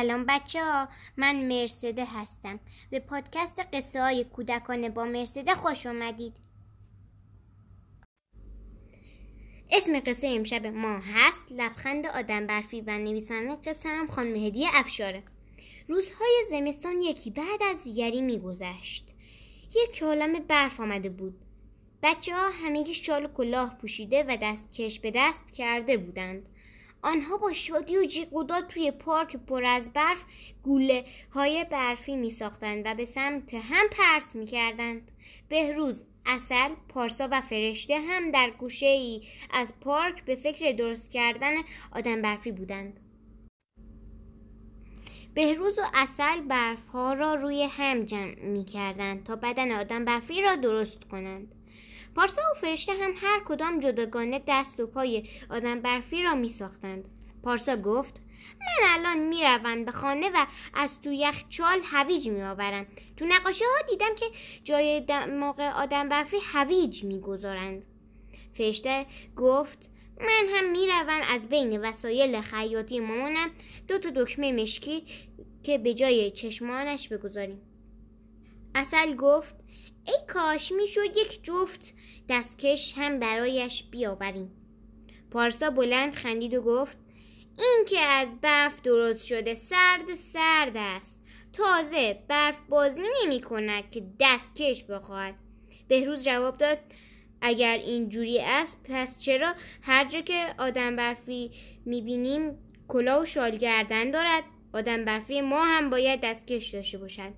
سلام بچه ها من مرسده هستم. به پادکست قصه های کودکانه با مرسده خوش آمدید اسم قصه امشب ما هست لبخند آدم برفی و نویسنده قصه هم خانم هدیه افشاره. روزهای زمستان یکی بعد از دیگری میگذشت. یک عالم برف آمده بود. بچه ها همگی شال و کلاه پوشیده و دست کش به دست کرده بودند. آنها با شادی و جیغ توی پارک پر از برف گوله های برفی می ساختند و به سمت هم پرت می کردند. بهروز، اصل، پارسا و فرشته هم در گوشه ای از پارک به فکر درست کردن آدم برفی بودند. بهروز و اصل برف ها را روی هم جمع می کردند تا بدن آدم برفی را درست کنند. پارسا و فرشته هم هر کدام جداگانه دست و پای آدم برفی را می ساختند. پارسا گفت من الان می‌روم به خانه و از تو یخچال هویج می آورم. تو نقاشه ها دیدم که جای موقع آدم برفی هویج می‌گذارند. فرشته گفت من هم می‌روم از بین وسایل خیاطی مامانم دو تا دکمه مشکی که به جای چشمانش بگذاریم. اصل گفت ای کاش می‌شد یک جفت دستکش هم برایش بیاوریم. پارسا بلند خندید و گفت این که از برف درست شده سرد سرد است. تازه برف بازی نمی کند که دستکش بخواهد. بهروز جواب داد اگر اینجوری است پس چرا هر جا که آدم برفی می‌بینیم کلاه و شال گردن دارد؟ آدم برفی ما هم باید دستکش داشته باشد.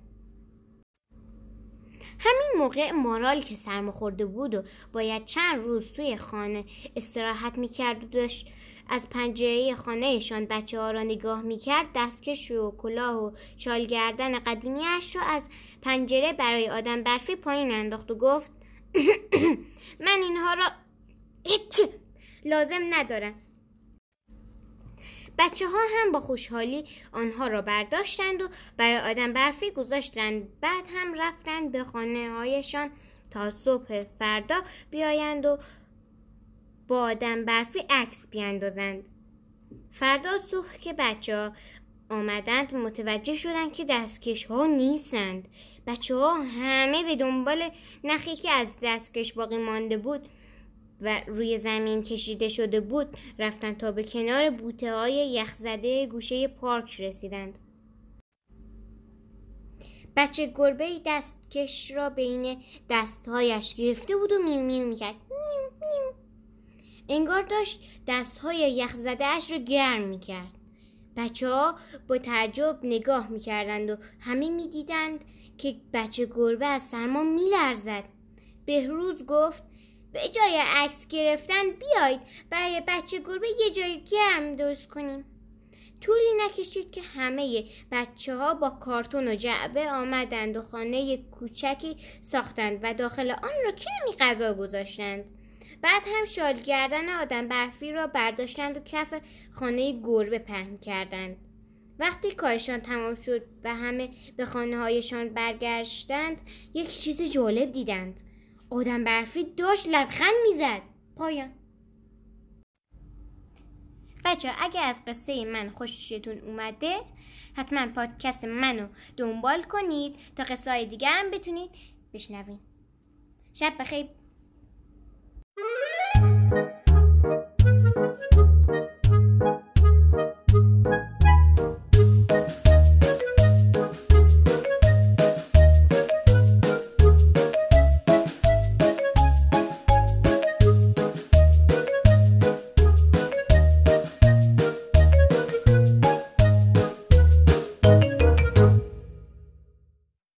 همین موقع مارال که سرما خورده بود و باید چند روز توی خانه استراحت می‌کرد و داشت از پنجره خانهشان بچه ها را نگاه می‌کرد دستکش و کلاه و شالگردن قدیمیش را از پنجره برای آدم برفی پایین انداخت و گفت من اینها را هیچ لازم ندارم. بچه ها هم با خوشحالی آنها را برداشتند و برای آدم برفی گذاشتند. بعد هم رفتند به خانه هایشان تا صبح فردا بیایند و با آدم برفی عکس بیاندازند. فردا صبح که بچه ها آمدند متوجه شدند که دستکش ها نیستند. بچه ها همه به دنبال نخی که از دستکش باقی مانده بود. و روی زمین کشیده شده بود رفتن تا به کنار بوته های یخزده گوشه پارک رسیدند. بچه گربه دستکش را بین دستهایش گرفته بود و میو میو می‌کرد. میو میو. انگار داشت دستهای یخزده اش را گرم می‌کرد. بچه ها با تعجب نگاه می‌کردند و همه می‌دیدند که بچه گربه از سرما میلرزد. بهروز گفت به جای عکس گرفتن بیاید برای بچه گربه یه جای گرم درست کنیم. طولی نکشید که همه بچه ها با کارتون و جعبه آمدند و خانه کوچکی ساختند و داخل آن را کمی غذا گذاشتند. بعد هم شال گردن آدم برفی را برداشتند و کف خانه گربه پهن کردند. وقتی کارشان تمام شد و همه به خانه هایشان برگشتند یک چیز جالب دیدند. آدم برفی داشت لبخند می‌زد. پایان. بچه اگه از قصه من خوشتون اومده حتما پادکست منو دنبال کنید تا قصه های دیگر هم بتونید بشنوید. شب بخیر.